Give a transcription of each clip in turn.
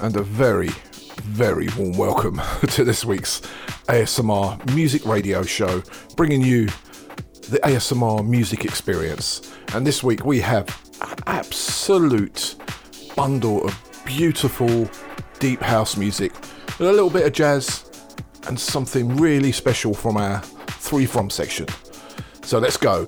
And a very, very warm welcome to this week's ASMR music radio show, bringing you the ASMR music experience. And this week we have an absolute bundle of beautiful deep house music, a little bit of jazz, and something really special from our three from section. So let's go.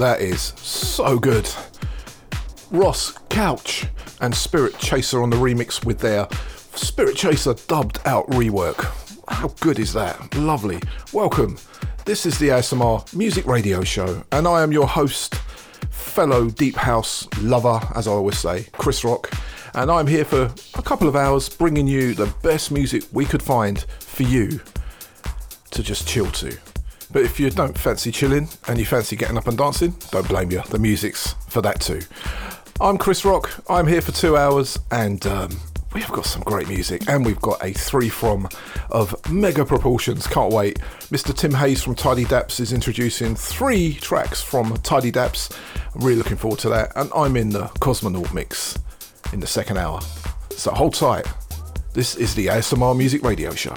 That is so good. Ross Couch and Spirit Chaser on the remix with their Spirit Chaser dubbed out rework. How good is that? Lovely. Welcome. This is the ASMR Music Radio Show, and I am your host, fellow Deep House lover, as I always say, Chris Rock, and I'm here for a couple of hours bringing you the best music we could find for you to just chill to. But if you don't fancy chilling and you fancy getting up and dancing, don't blame you. The music's for that too. I'm Chris Rock. I'm here for two hours and um, we have got some great music and we've got a three from of mega proportions. Can't wait. Mr. Tim Hayes from Tidy Daps is introducing three tracks from Tidy Daps. I'm really looking forward to that. And I'm in the Cosmonaut mix in the second hour. So hold tight. This is the ASMR Music Radio Show.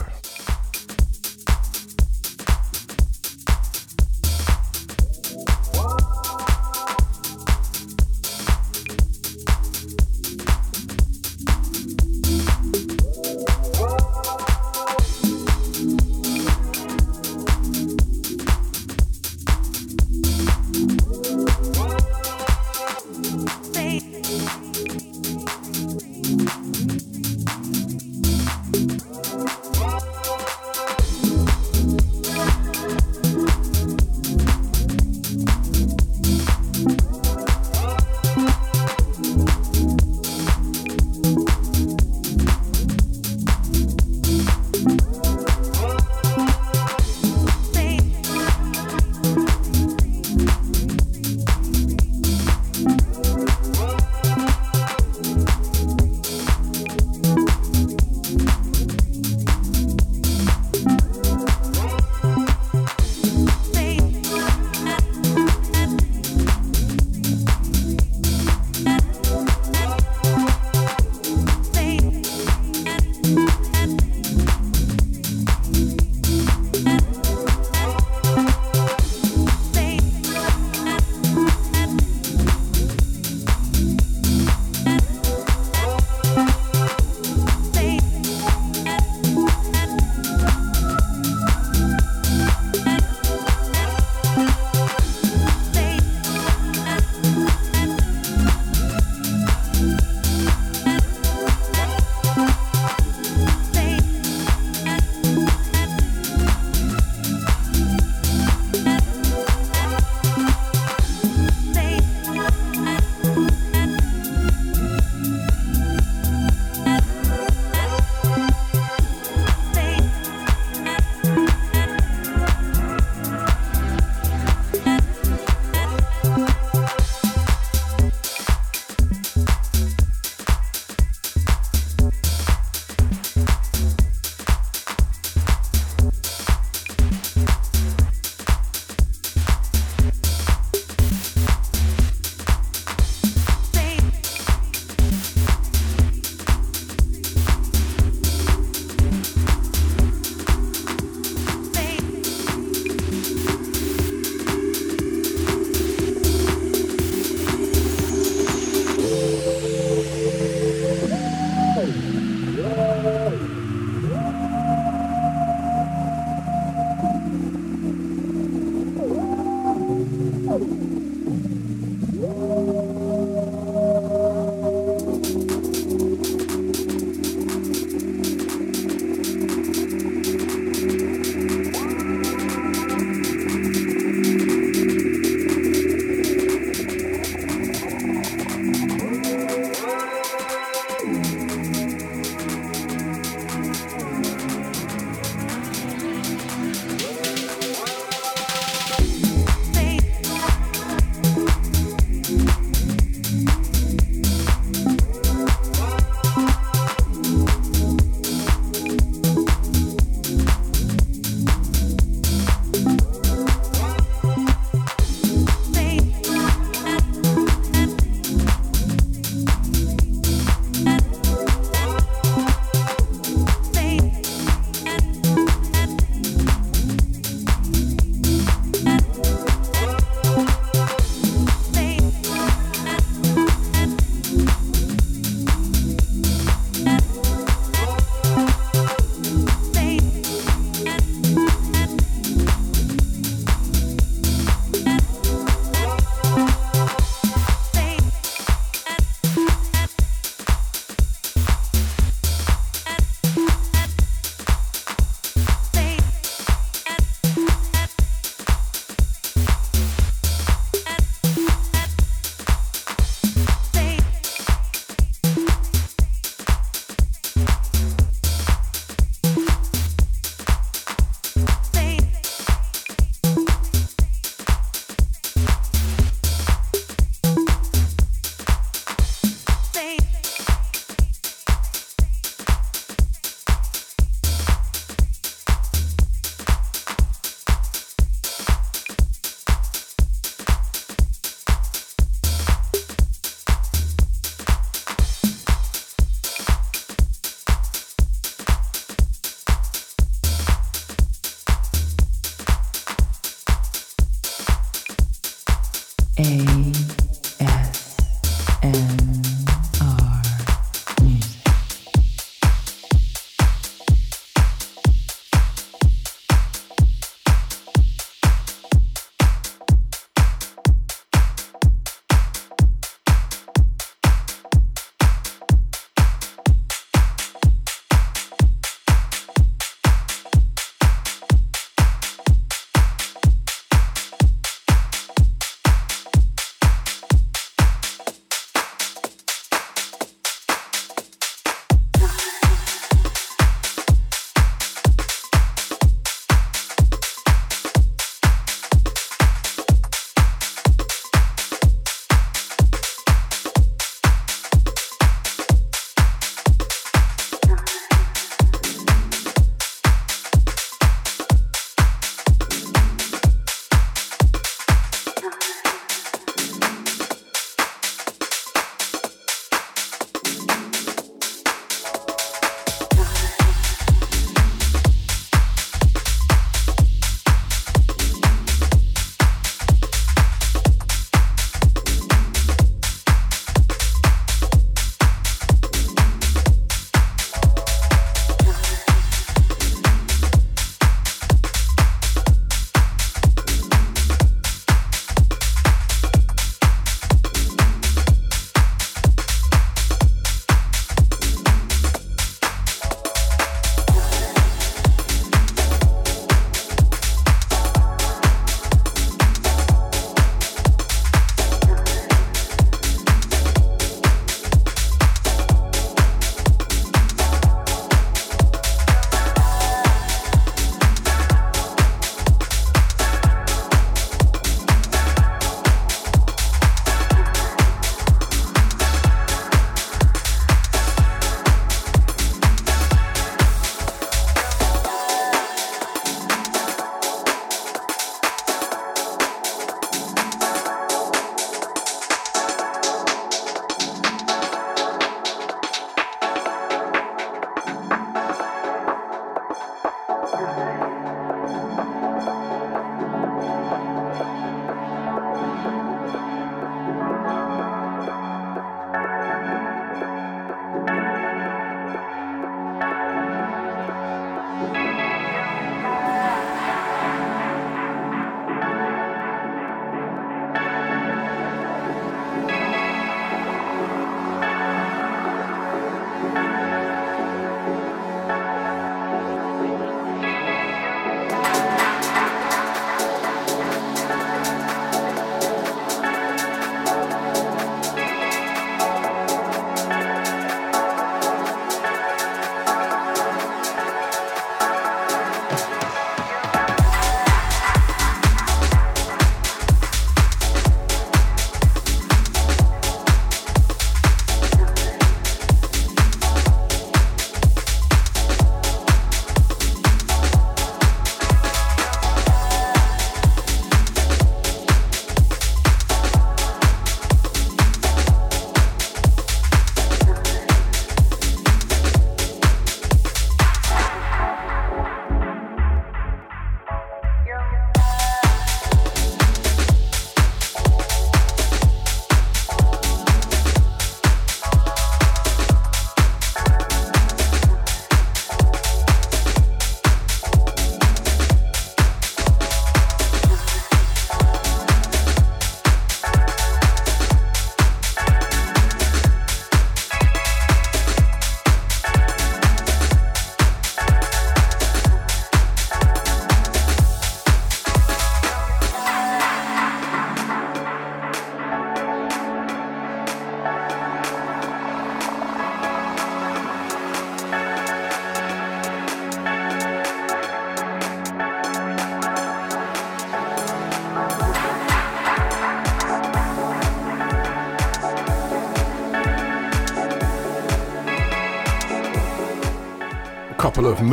A.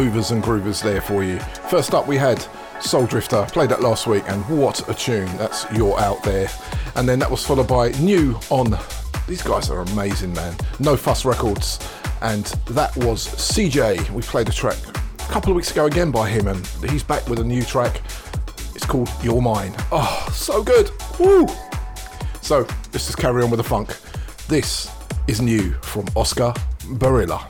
movers and groovers there for you. First up, we had Soul Drifter, played that last week, and what a tune! That's You're Out There. And then that was followed by New on. These guys are amazing, man. No Fuss Records. And that was CJ. We played a track a couple of weeks ago again by him, and he's back with a new track. It's called You're Mine. Oh, so good. Woo! So let's just carry on with the funk. This is new from Oscar Barilla.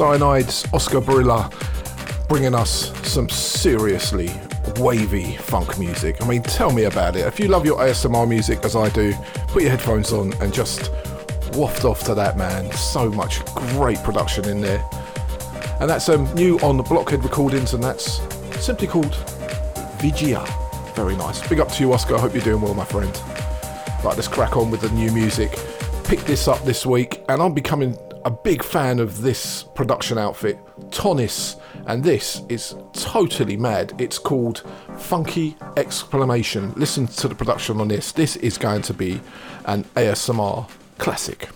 Cyanide's Oscar Barilla bringing us some seriously wavy funk music. I mean, tell me about it. If you love your ASMR music as I do, put your headphones on and just waft off to that, man. So much great production in there. And that's um, new on the Blockhead Recordings, and that's simply called Vigia. Very nice. Big up to you, Oscar. I hope you're doing well, my friend. Right, let's crack on with the new music. Pick this up this week, and I'm becoming a big fan of this production outfit, Tonis, and this is totally mad. It's called Funky Exclamation. Listen to the production on this. This is going to be an ASMR classic.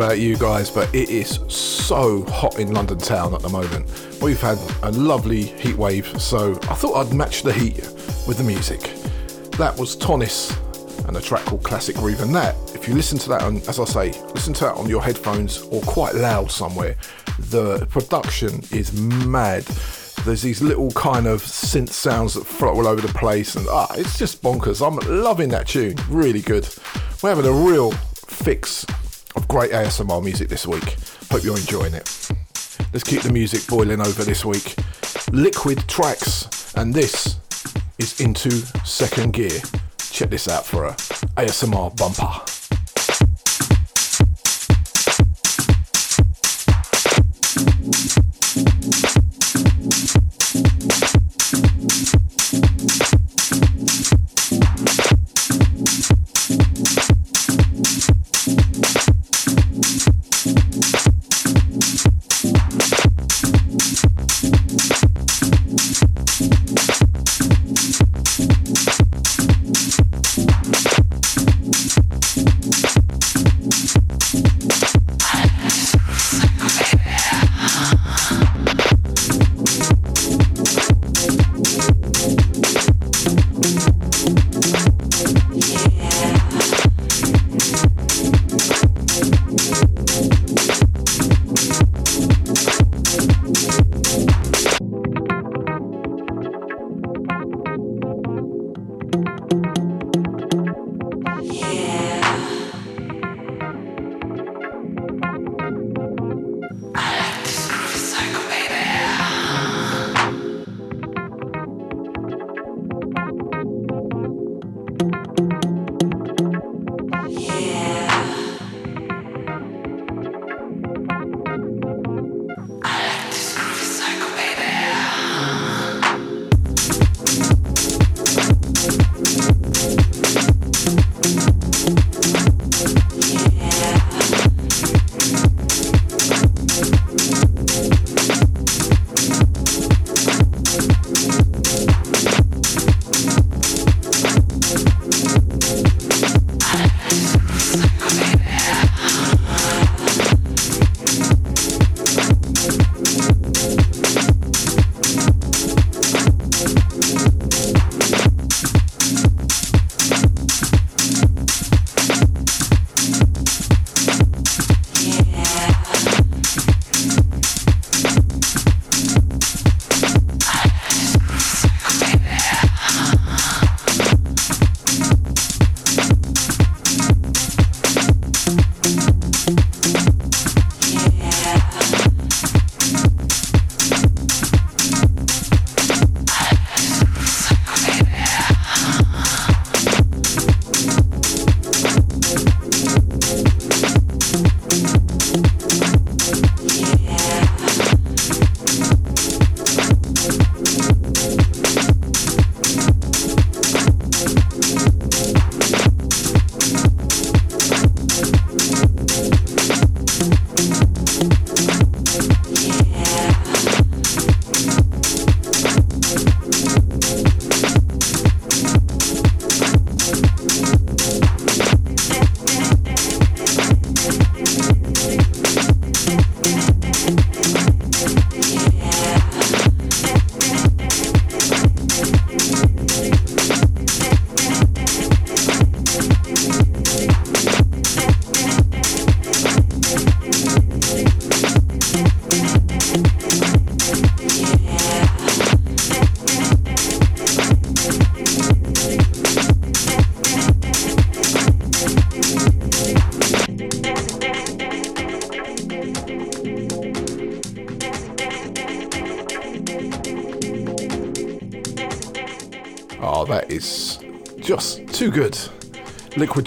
About you guys, but it is so hot in London town at the moment. We've had a lovely heat wave, so I thought I'd match the heat with the music. That was Tonis and a track called Classic Groove. And that, if you listen to that, on, as I say, listen to that on your headphones or quite loud somewhere, the production is mad. There's these little kind of synth sounds that float all over the place, and ah, it's just bonkers. I'm loving that tune, really good. We're having a real fix of great ASMR music this week. Hope you're enjoying it. Let's keep the music boiling over this week. Liquid tracks, and this is into second gear. Check this out for a ASMR bumper.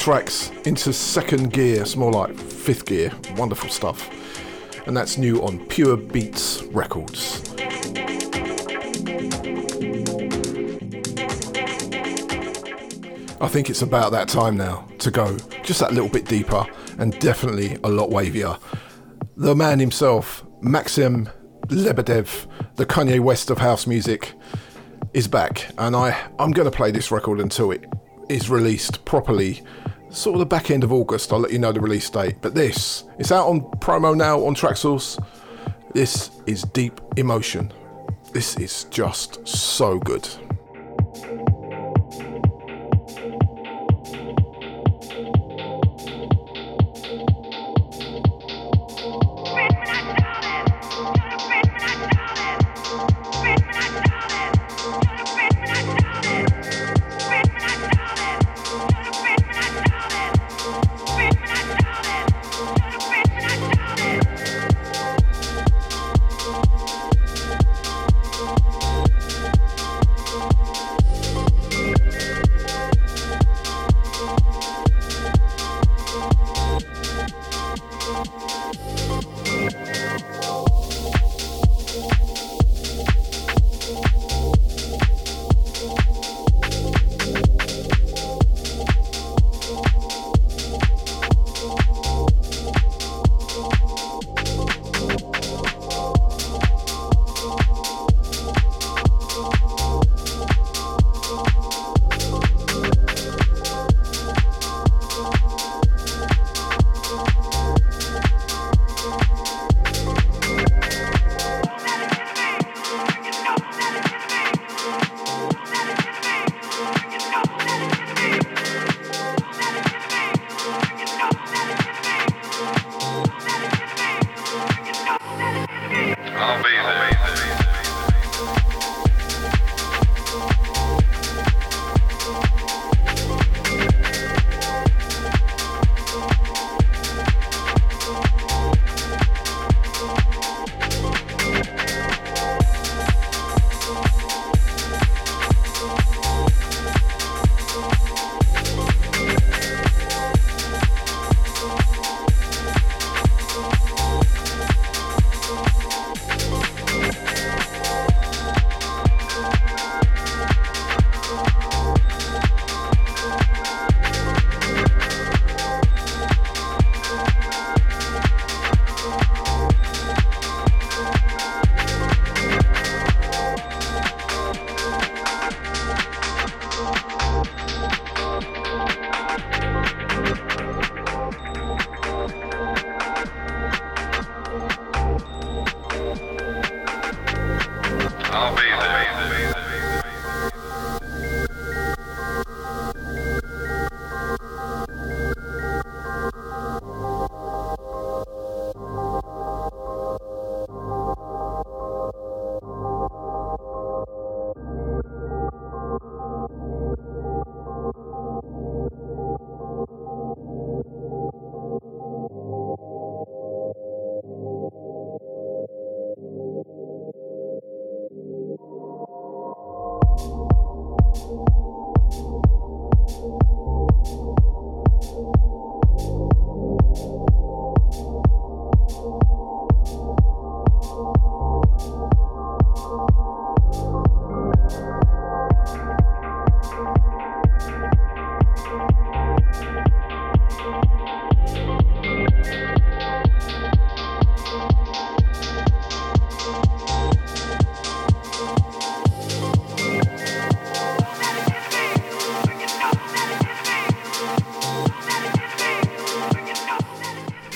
Tracks into second gear, it's more like fifth gear. Wonderful stuff. and that's new on Pure Beats Records. I think it's about that time now to go just that little bit deeper and definitely a lot wavier. The man himself, Maxim Lebedev, the Kanye West of house music, is back, and I, I'm going to play this record until it is released properly. Sort of the back end of August, I'll let you know the release date. But this, it's out on promo now on Traxsource. This is Deep Emotion. This is just so good.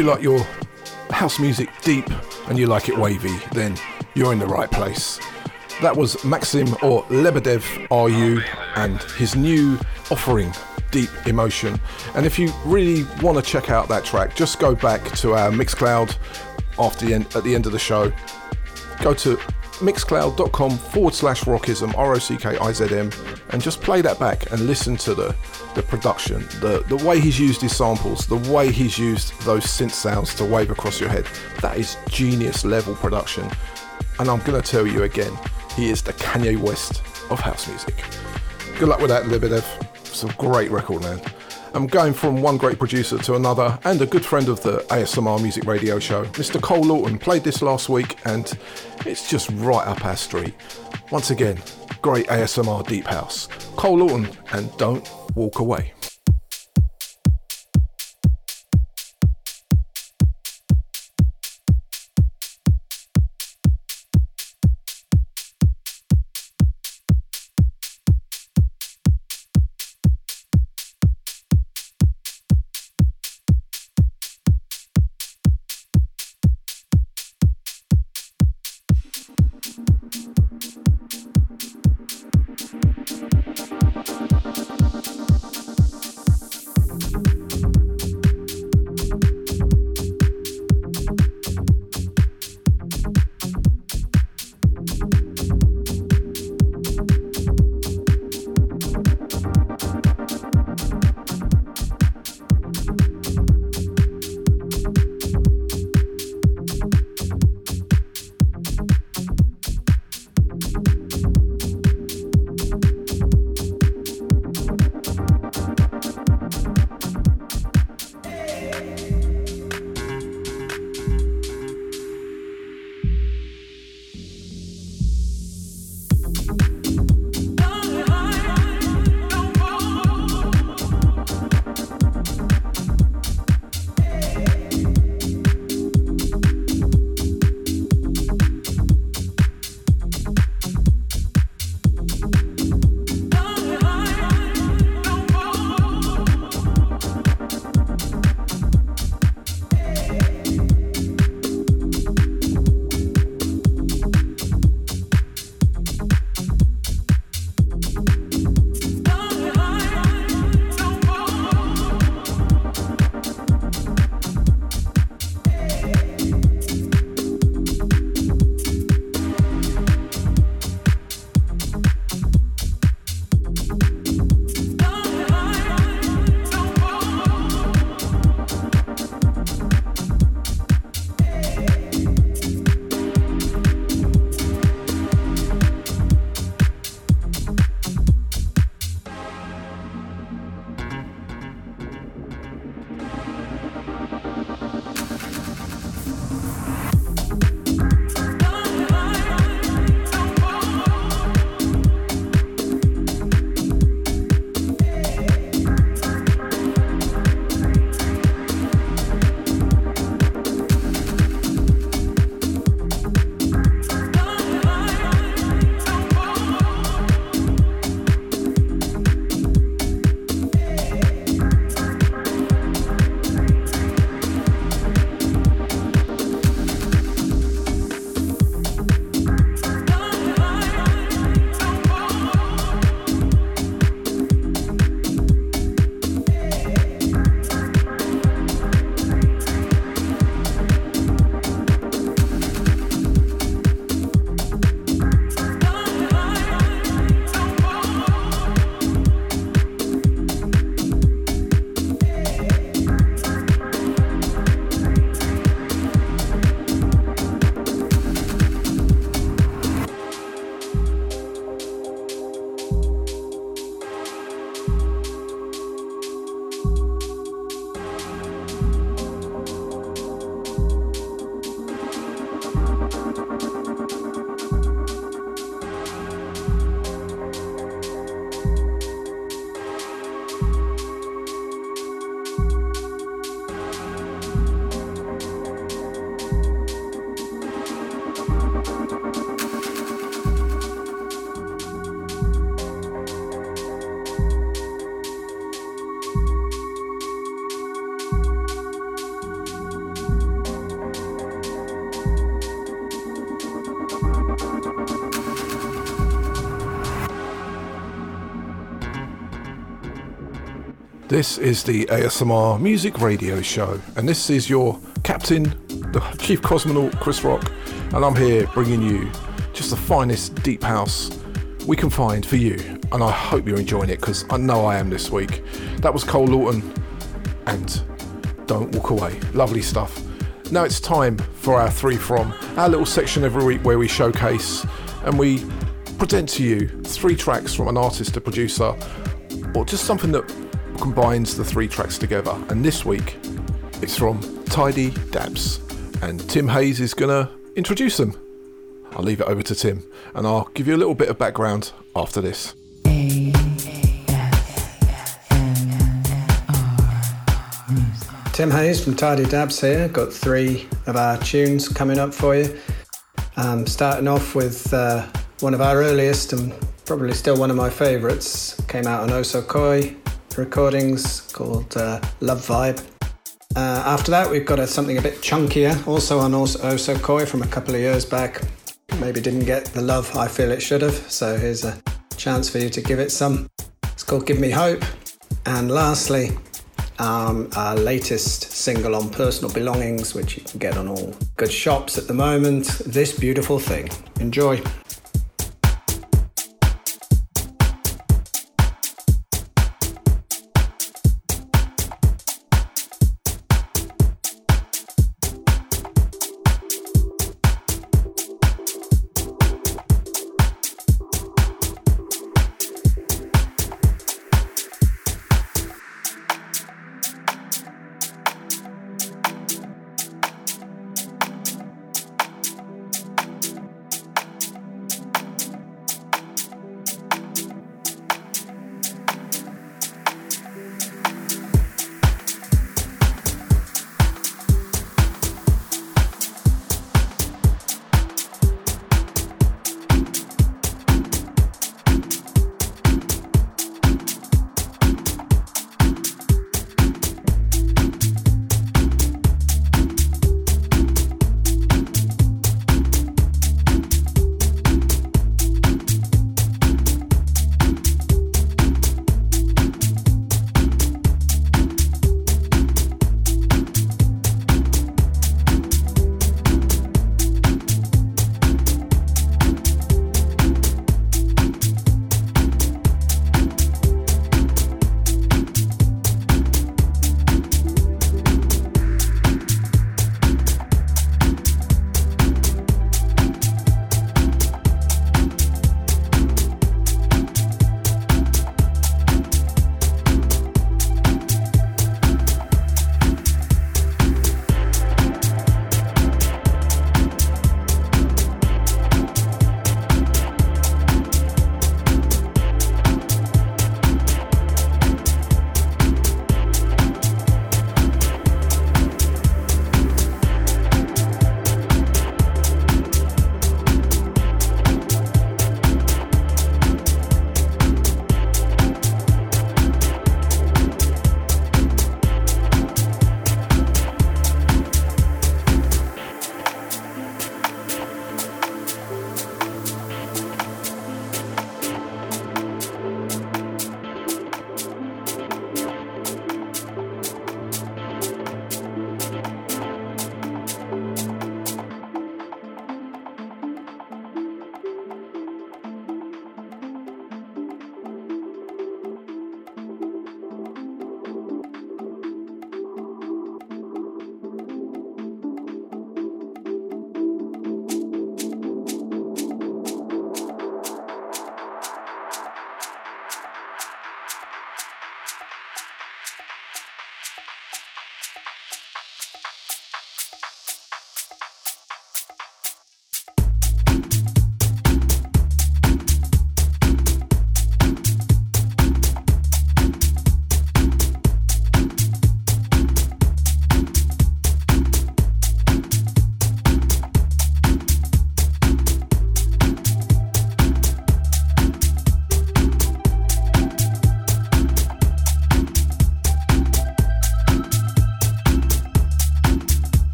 You like your house music deep and you like it wavy, then you're in the right place. That was Maxim or Lebedev RU and his new offering, Deep Emotion. And if you really want to check out that track, just go back to our Mixcloud after the end, at the end of the show. Go to mixcloud.com forward slash rockizm, R O C K I Z M, and just play that back and listen to the the production, the, the way he's used his samples, the way he's used those synth sounds to wave across your head. That is genius level production. And I'm going to tell you again, he is the Kanye West of house music. Good luck with that, Lebedev. Some great record, man. I'm going from one great producer to another, and a good friend of the ASMR Music Radio Show, Mr. Cole Lawton, played this last week, and it's just right up our street. Once again, great ASMR Deep House. Cole Lawton, and Don't Walk Away. This is the ASMR Music Radio Show, and this is your captain, the chief cosmonaut, Chris Rock, and I'm here bringing you just the finest deep house we can find for you. And I hope you're enjoying it because I know I am this week. That was Cole Lawton, and Don't Walk Away. Lovely stuff. Now it's time for our three from, our little section every week where we showcase and we present to you three tracks from an artist, a producer, or just something that combines the three tracks together. And this week, it's from Tidy Dabs. And Tim Hayes is going to introduce them. I'll leave it over to Tim, and I'll give you a little bit of background after this. Tim Hayes from Tidy Dabs here. Got three of our tunes coming up for you. Um, starting off with uh, one of our earliest and probably still one of my favourites. Came out on Oso Koi recordings called uh, Love Vibe. Uh, after that, we've got a, something a bit chunkier, also on Oso Koi from a couple of years back. Maybe didn't get the love I feel it should have, so here's a chance for you to give it some. It's called Give Me Hope. And lastly, um, our latest single on personal belongings, which you can get on all good shops at the moment. This beautiful thing. Enjoy.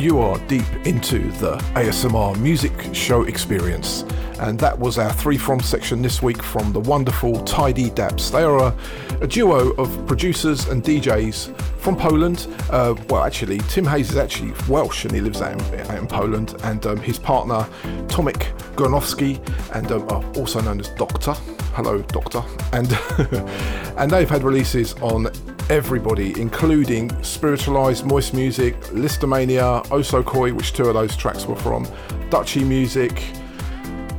Deep into the ASMR music show experience. And that was our three from section this week from the wonderful Tidy Daps. They are a, a duo of producers and DJs from Poland. Uh, well, actually, Tim Hayes is actually Welsh and he lives out in, out in Poland. And um, his partner, Tomek Gornowski, and um, also known as Doctor. Hello, Doctor. And and they've had releases on everybody, including Spiritualized, Moist Music, Listomania, Osokoi, which two of those tracks were from, Dutchy Music.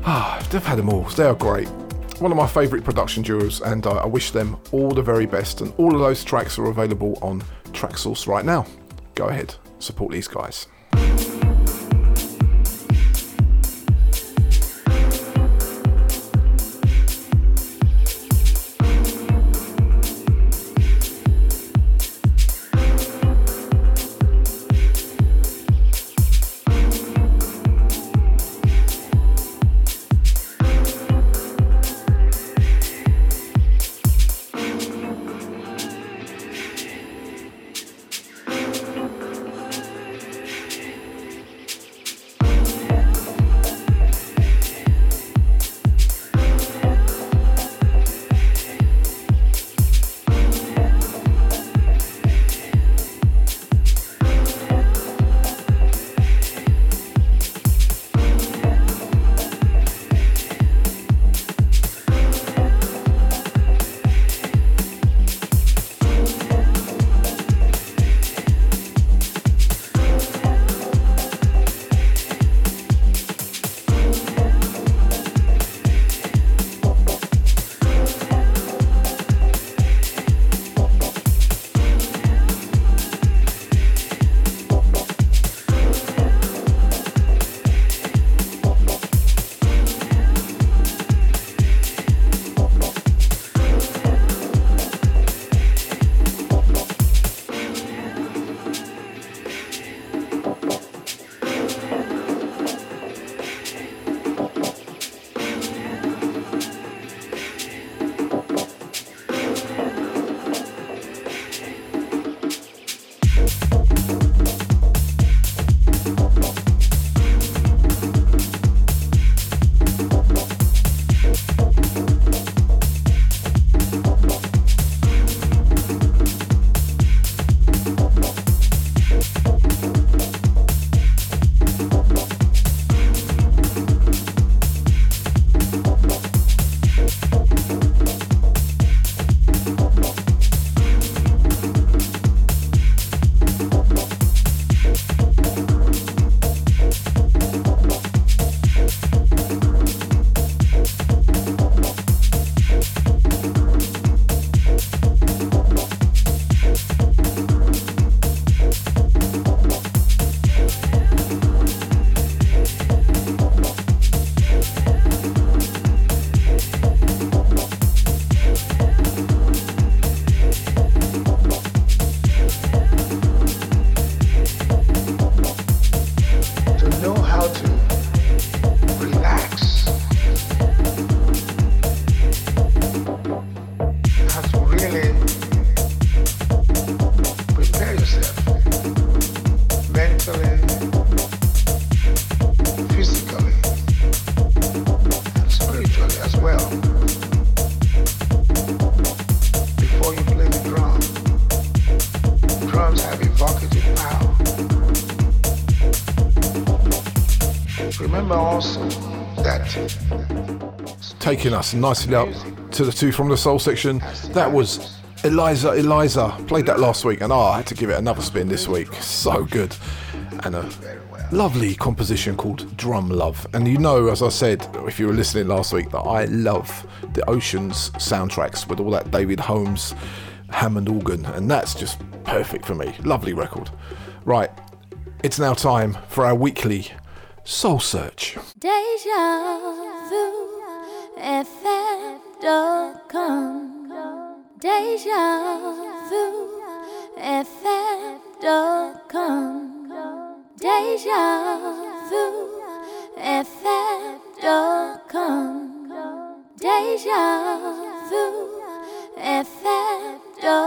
Ah, they've had them all. They are great. One of my favourite production duos, and I wish them all the very best. And all of those tracks are available on Traxsource right now. Go ahead, support these guys. Us nicely up to the two from the soul section. That was Eliza Eliza. Played that last week and oh, I had to give it another spin this week. So good. And a lovely composition called Drum Love. And you know, as I said, if you were listening last week, that I love the Oceans soundtracks with all that David Holmes Hammond organ. And that's just perfect for me. Lovely record. Right, it's now time for our weekly Soul Search. Deja vu, FM.com. Deja vu, FM.com. Deja vu, FM.com. Deja vu, FM.com.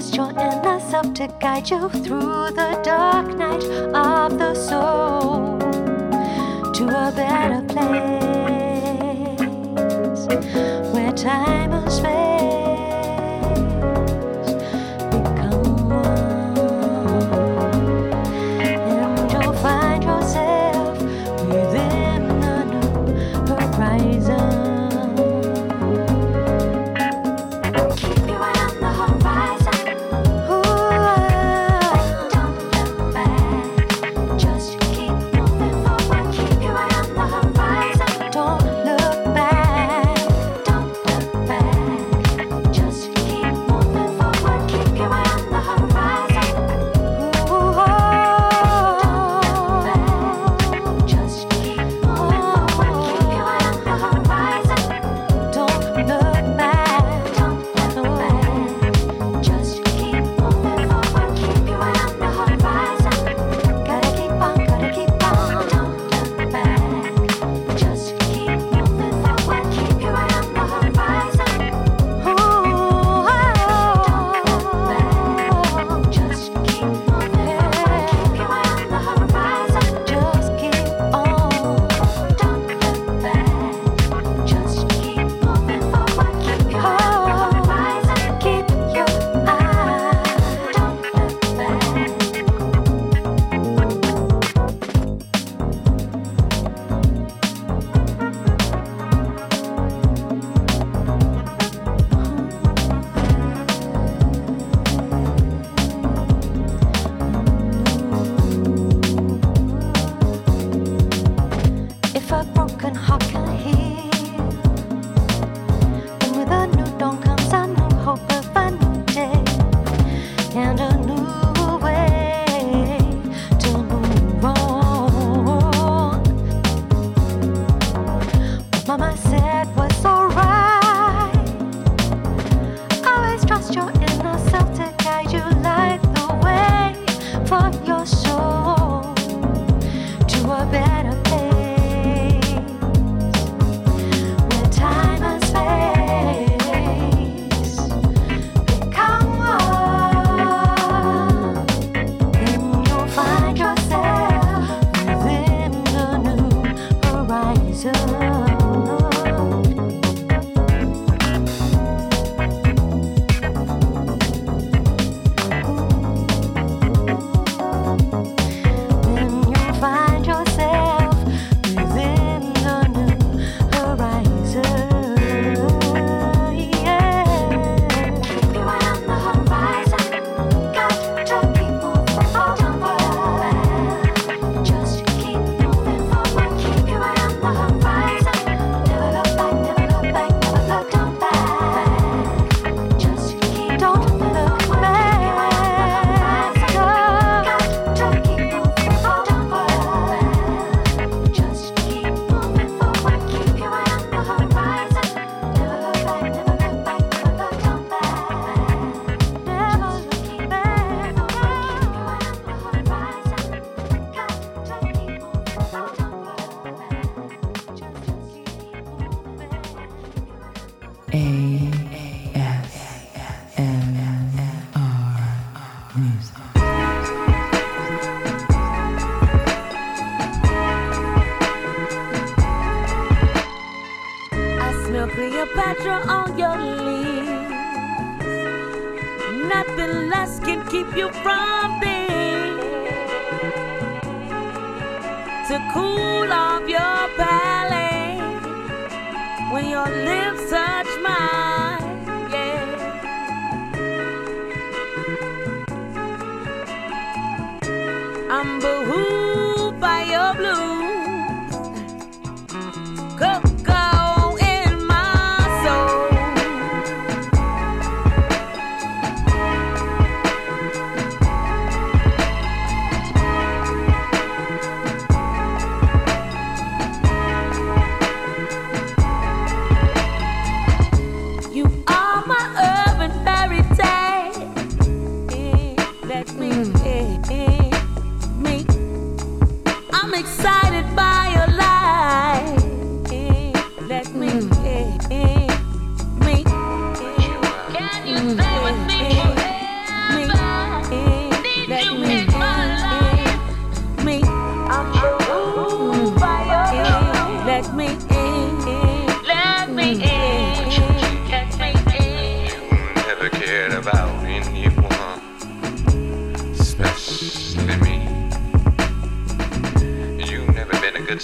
trust your endless self to guide you through the dark night of the soul to a better place. Where time and space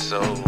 so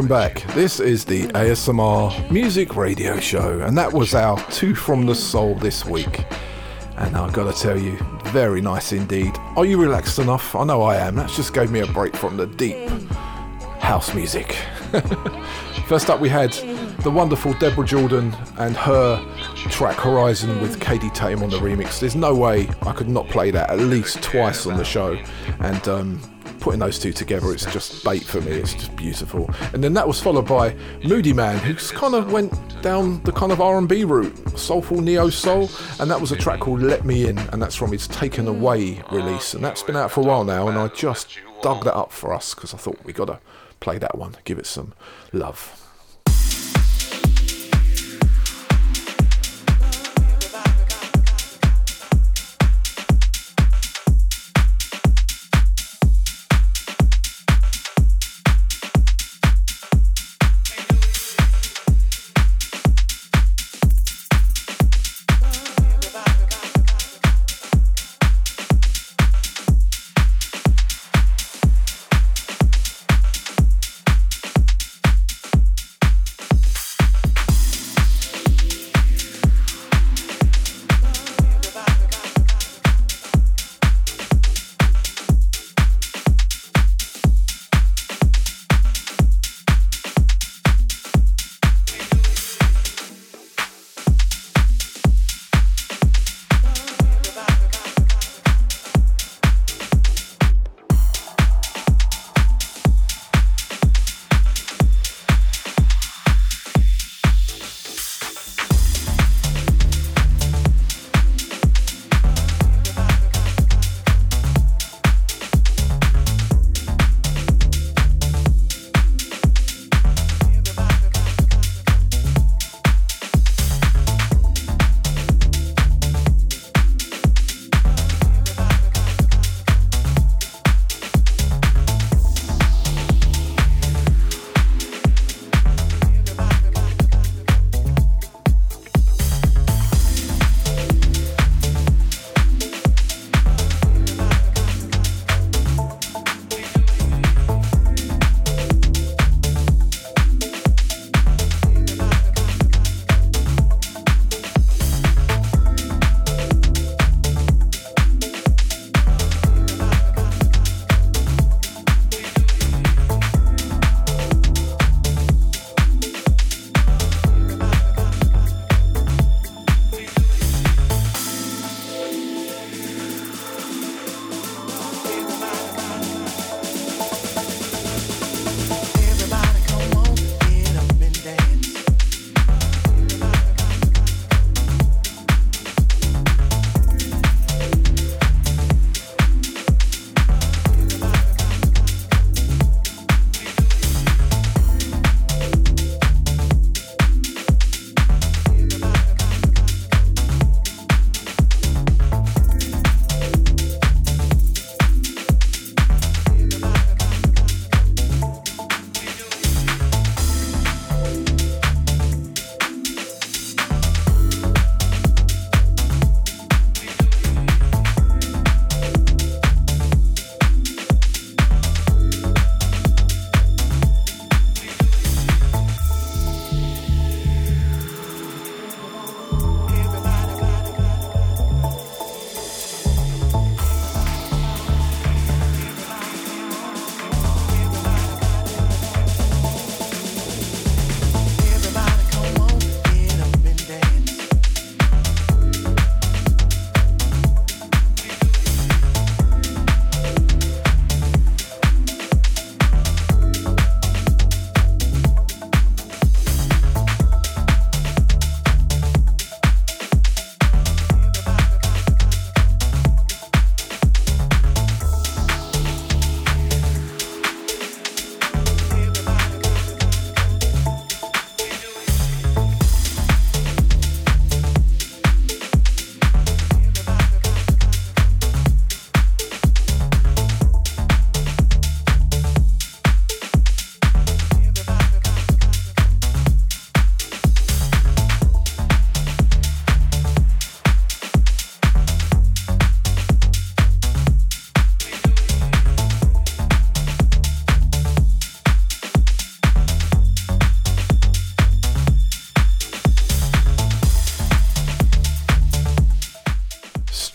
welcome back. This is the ASMR Music Radio Show, and that was our Two from the Soul this week. And I've got to tell you, very nice indeed. Are you relaxed enough? I know I am. That just gave me a break from the deep house music. First up, we had the wonderful Deborah Jordan and her track Horizon with Katie Tatum on the remix. There's no way I could not play that at least twice on the show. And um, putting those two together, it's just bait for me. It's just beautiful. And then that was followed by Moodymann, who just kind of went down the kind of R&B route, soulful neo soul, and that was a track called "Let Me In," and that's from his Taken Away release, and that's been out for a while now. And I just dug that up for us because I thought we got to play that one, give it some love.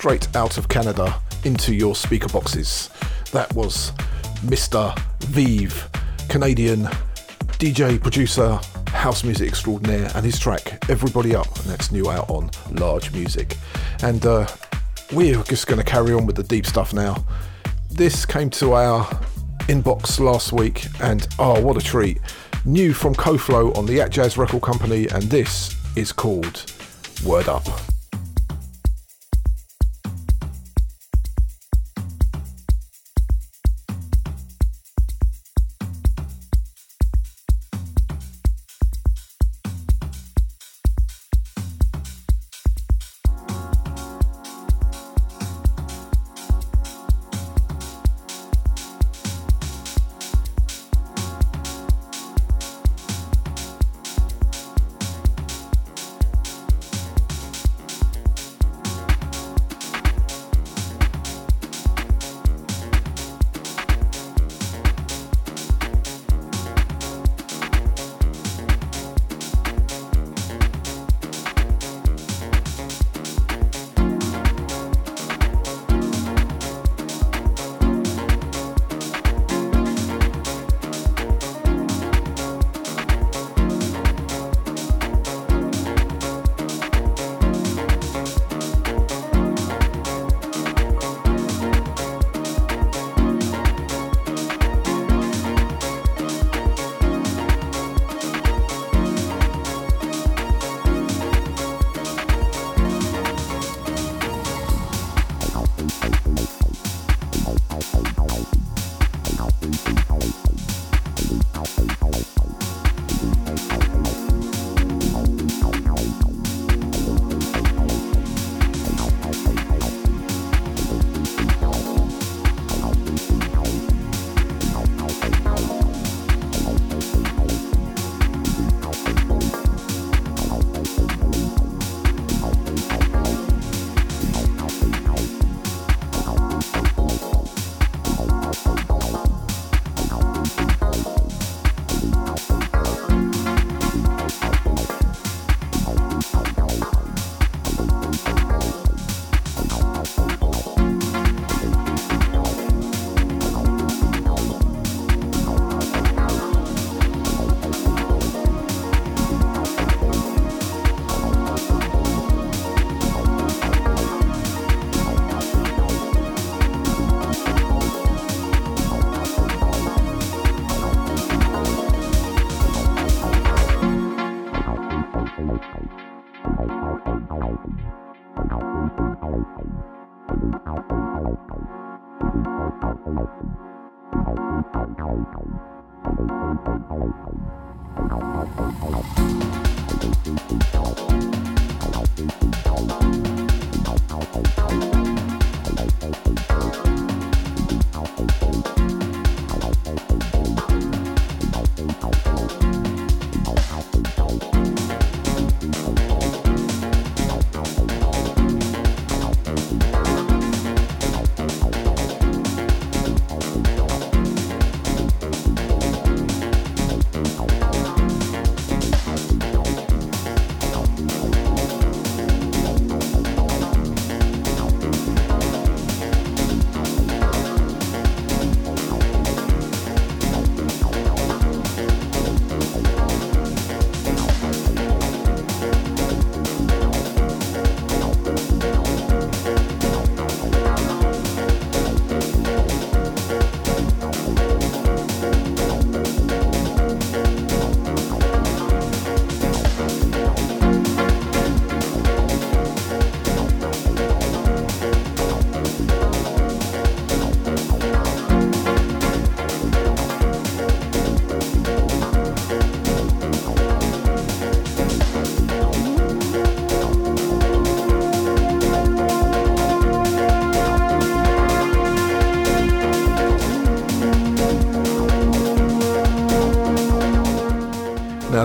Straight out of Canada into your speaker boxes. That was Mr. Vive, Canadian DJ, producer, house music extraordinaire, and his track Everybody Up, and that's new out on Large Music. And uh, we're just going to carry on with the deep stuff now. This came to our inbox last week, and oh, what a treat! New from Koflo on the At Jazz Record Company, and this is called Word Up.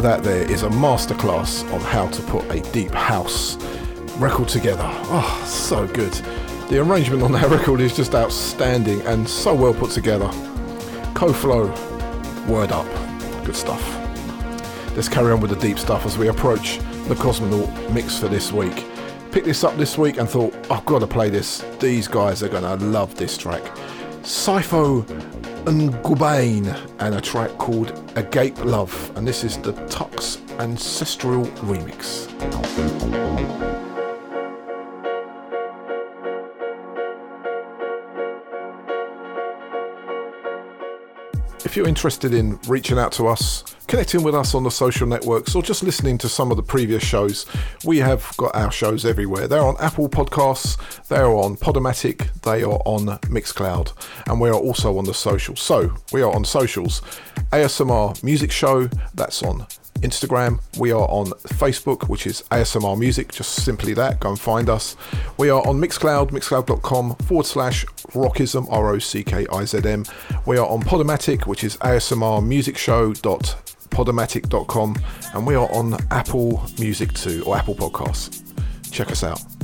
That there is a masterclass on how to put a deep house record together. Oh, so good. The arrangement on that record is just outstanding and so well put together. Koflo, word up, good stuff. Let's carry on with the deep stuff as we approach the Cosmonaut mix for this week. Picked this up this week and thought, I've got to play this. These guys are going to love this track. Sipho Ngubane and a track called Agape Love. And this is the Tux Ancestral Remix. If you're interested in reaching out to us, connecting with us on the social networks, or just listening to some of the previous shows, we have got our shows everywhere. They're on Apple Podcasts, they're on Podomatic, they are on Mixcloud, and we are also on the socials. So we are on socials. ASMR Music Show, that's on Instagram. We are on Facebook, which is ASMR Music, just simply that. Go and find us. We are on Mixcloud, mixcloud.com forward slash rockizm, R O C K I Z M. We are on Podomatic, which is ASMR Music Show podomatic.com and we are on Apple Music too or Apple Podcasts. Check us out.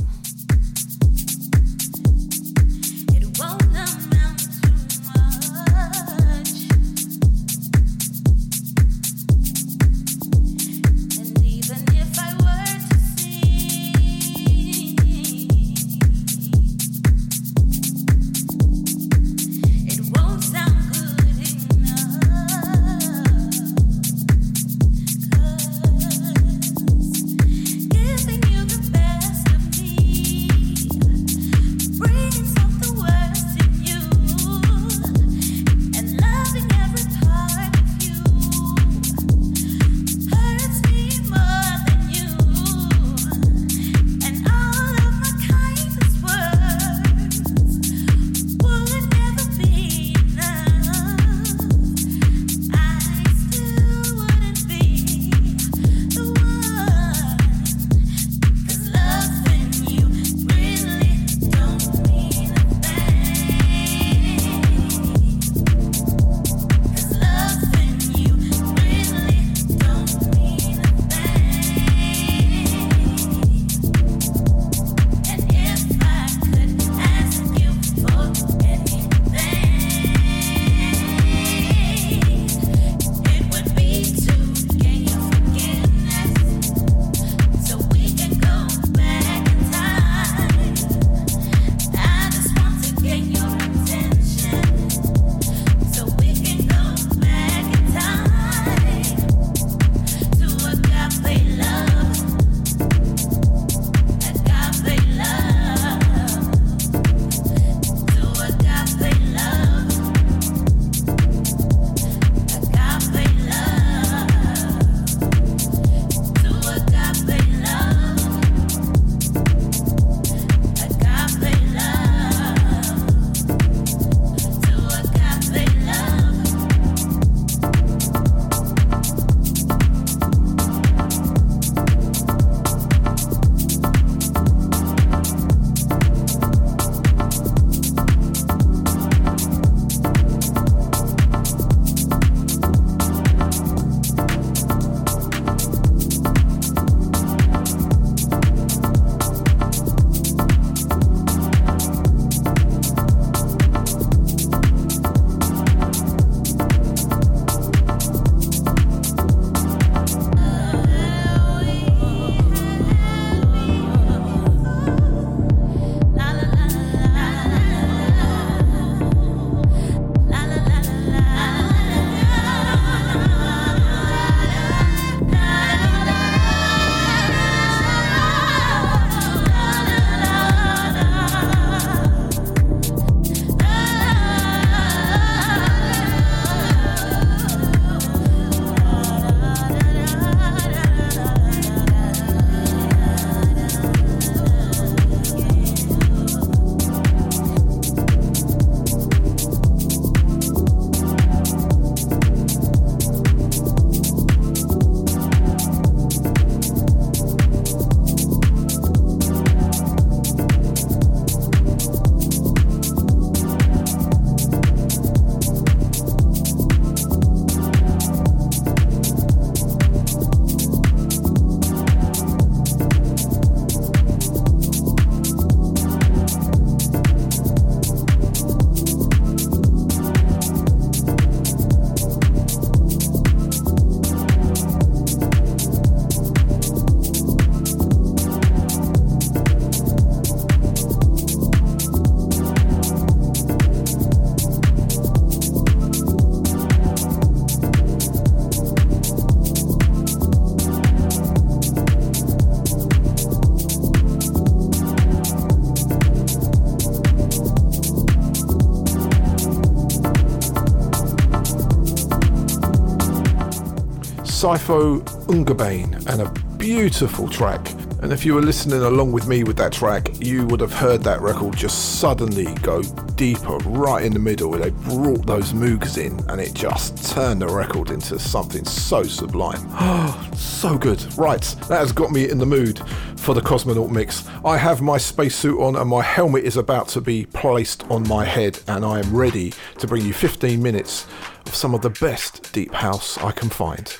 Sipho Ngubane and a beautiful track. And if you were listening along with me with that track, you would have heard that record just suddenly go deeper right in the middle. where They brought those moogs in and it just turned the record into something so sublime. So good. Right, that has got me in the mood for the Cosmonaut mix. I have my spacesuit on and my helmet is about to be placed on my head, and I am ready to bring you 15 minutes of some of the best deep house I can find.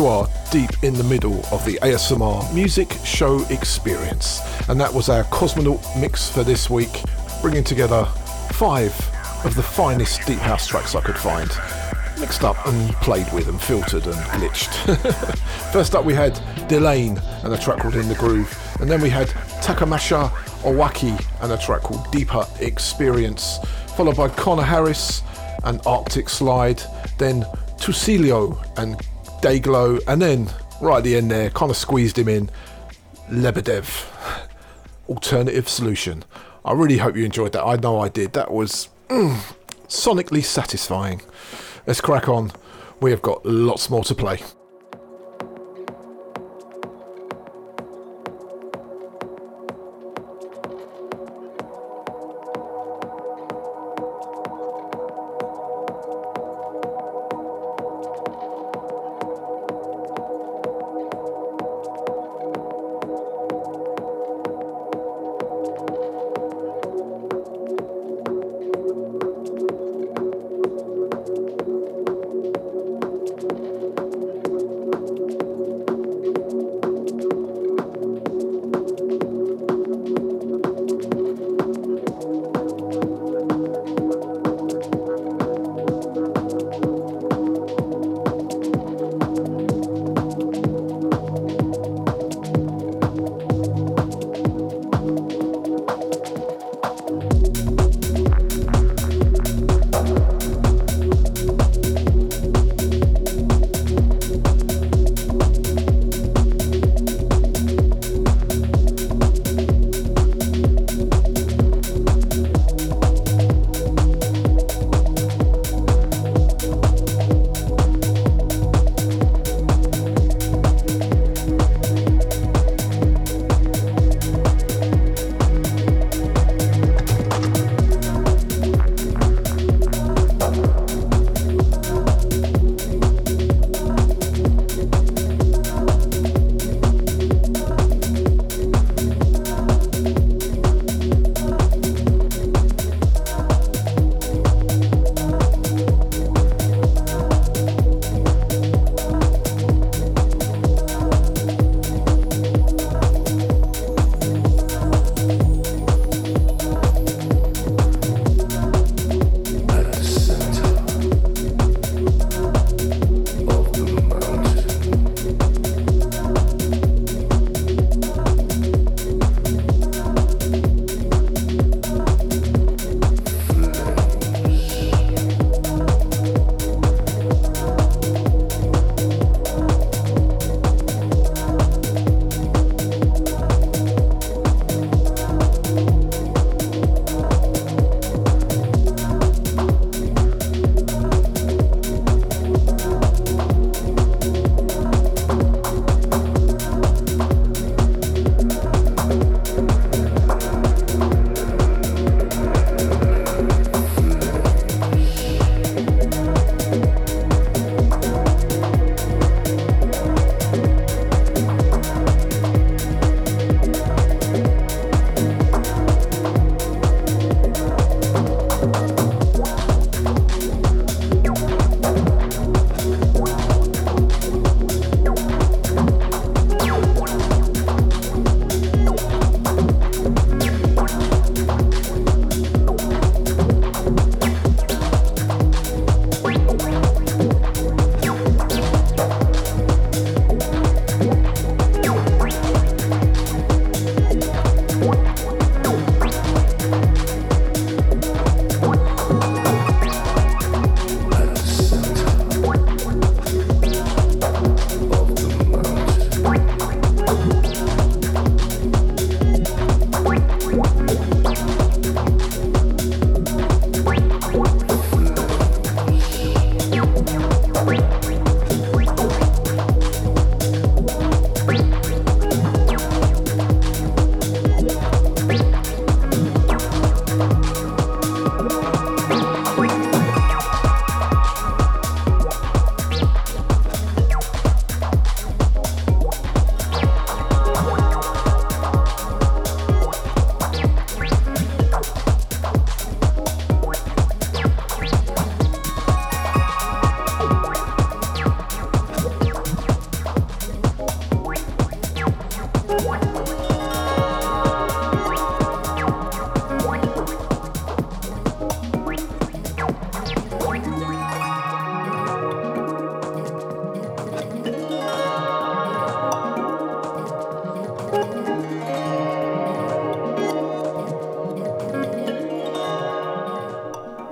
You are deep in the middle of the ASMR music show experience. And that was our Cosmonaut mix for this week, bringing together five of the finest deep house tracks I could find, mixed up and played with and filtered and glitched. First up, we had Delane and a track called In the Groove, and then we had Takamasha Owaki and a track called Deeper Experience, followed by Connor Harris and Arctic Slide, then Tusilio and Dayglow, and then right at the end there, kind of squeezed him in, Lebedev, Alternative Solution. I really hope you enjoyed that. I know I did. That was mm, sonically satisfying. Let's crack on. We have got lots more to play.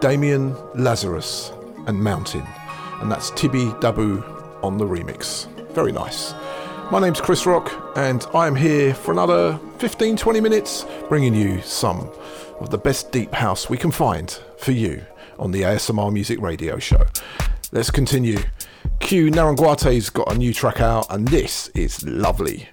Damian Lazarus and Mountain. And that's Tibi Dabo on the remix. Very nice. My name's Chris Rock, and I'm here for another 15 20 minutes bringing you some of the best deep house we can find for you on the ASMR Music Radio Show. Let's continue. Q Naranguate's got a new track out, and this is lovely.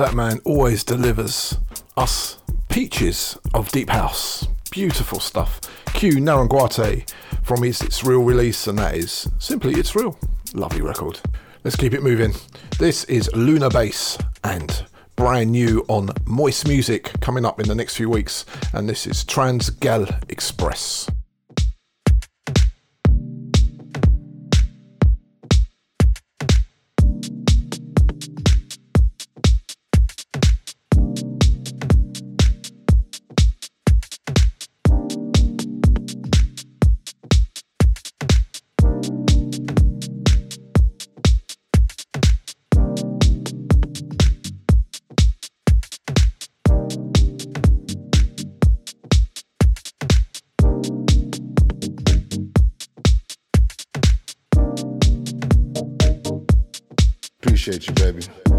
That man always delivers us peaches of deep house. Beautiful stuff. Q Naranguate from his It's Real release, and that is simply It's Real. Lovely record. Let's keep it moving. This is Luna Bass and brand new on Moist Music coming up in the next few weeks, and this is Transgal Express. Appreciate you, baby.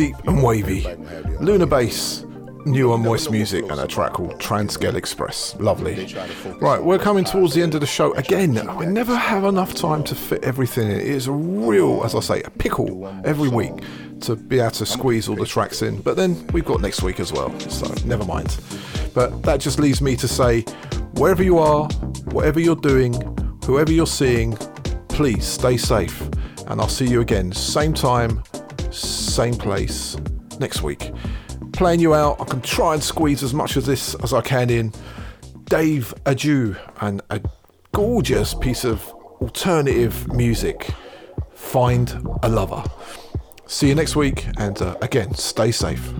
Deep and wavy. Everybody gonna have their own Luna thing. Bass, new on Moist Music, and a track called Transgale Express. Lovely. Right, we're coming towards the end of the show again. We never have enough time to fit everything in. It is a real, as I say, a pickle every week to be able to squeeze all the tracks in. But then we've got next week as well, so never mind. But that just leaves me to say, wherever you are, whatever you're doing, whoever you're seeing, please stay safe. And I'll see you again, same time, same place next week. Playing you out, I can try and squeeze as much of this as I can in. Dave Adieu and a gorgeous piece of alternative music. Find a lover. See you next week, and uh, again, stay safe.